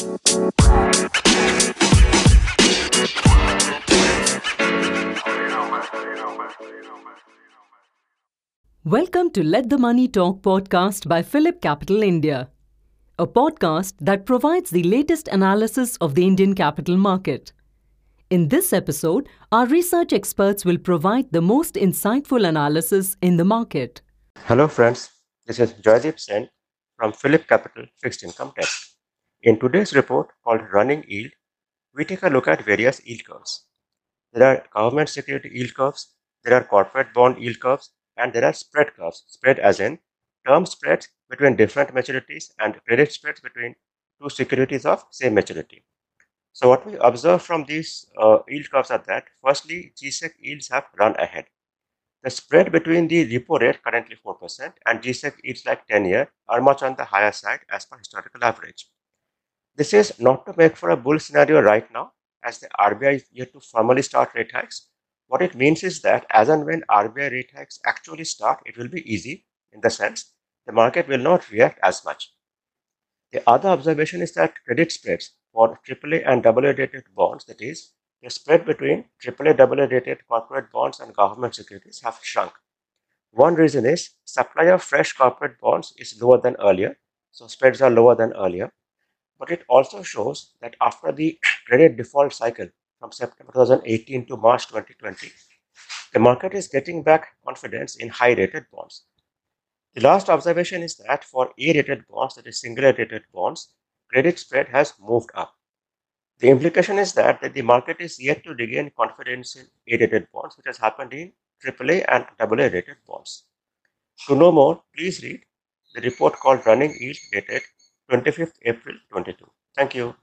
Welcome to Let the Money Talk podcast by PhillipCapital India, a podcast that provides the latest analysis of the Indian capital market. In this episode, our research experts will provide the most insightful analysis in the market. Hello, friends. This is Joydeep Sen from PhillipCapital Fixed Income Desk. In today's report called Running Yield, we take a look at various yield curves. There are government security yield curves, there are corporate bond yield curves, and there are spread curves. Spread as in term spreads between different maturities and credit spreads between two securities of same maturity. So what we observe from these uh, yield curves are that firstly, GSEC yields have run ahead. The spread between the repo rate currently 4% and GSEC yields like 10 year are much on the higher side as per historical average. This is not to make for a bull scenario right now as the RBI is yet to formally start rate hikes. What it means is that as and when RBI rate hikes actually start, it will be easy in the sense the market will not react as much. The other observation is that credit spreads for AAA and AA rated bonds, that is, the spread between AAA AA rated corporate bonds and government securities have shrunk. One reason is supply of fresh corporate bonds is lower than earlier, so spreads are lower than earlier. But it also shows that after the credit default cycle from September 2018 to March 2020, the market is getting back confidence in high rated bonds. The last observation is that for A rated bonds, that is single rated bonds, credit spread has moved up. The implication is that, that the market is yet to regain confidence in A-rated bonds, which has happened in AAA and AA rated bonds. To know more, please read the report called Running Yield dated 25th April 22. Thank you.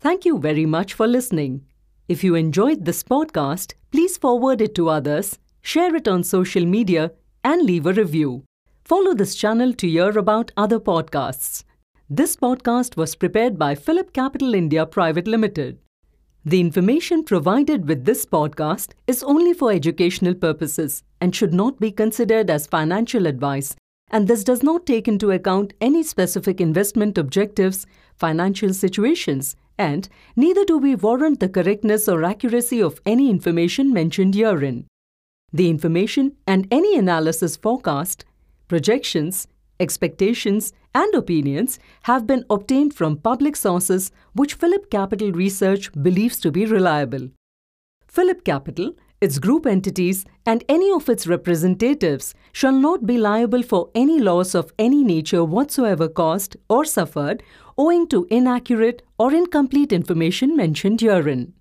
Thank you very much for listening. If you enjoyed this podcast, please forward it to others, share it on social media, and leave a review. Follow this channel to hear about other podcasts. This podcast was prepared by PhillipCapital India Private Limited. The information provided with this podcast is only for educational purposes and should not be considered as financial advice, and this does not take into account any specific investment objectives, financial situations, and neither do we warrant the correctness or accuracy of any information mentioned herein. The information and any analysis forecast, projections, expectations, and opinions have been obtained from public sources which PhillipCapital Research believes to be reliable. PhillipCapital, its group entities, and any of its representatives shall not be liable for any loss of any nature whatsoever caused or suffered owing to inaccurate or incomplete information mentioned herein.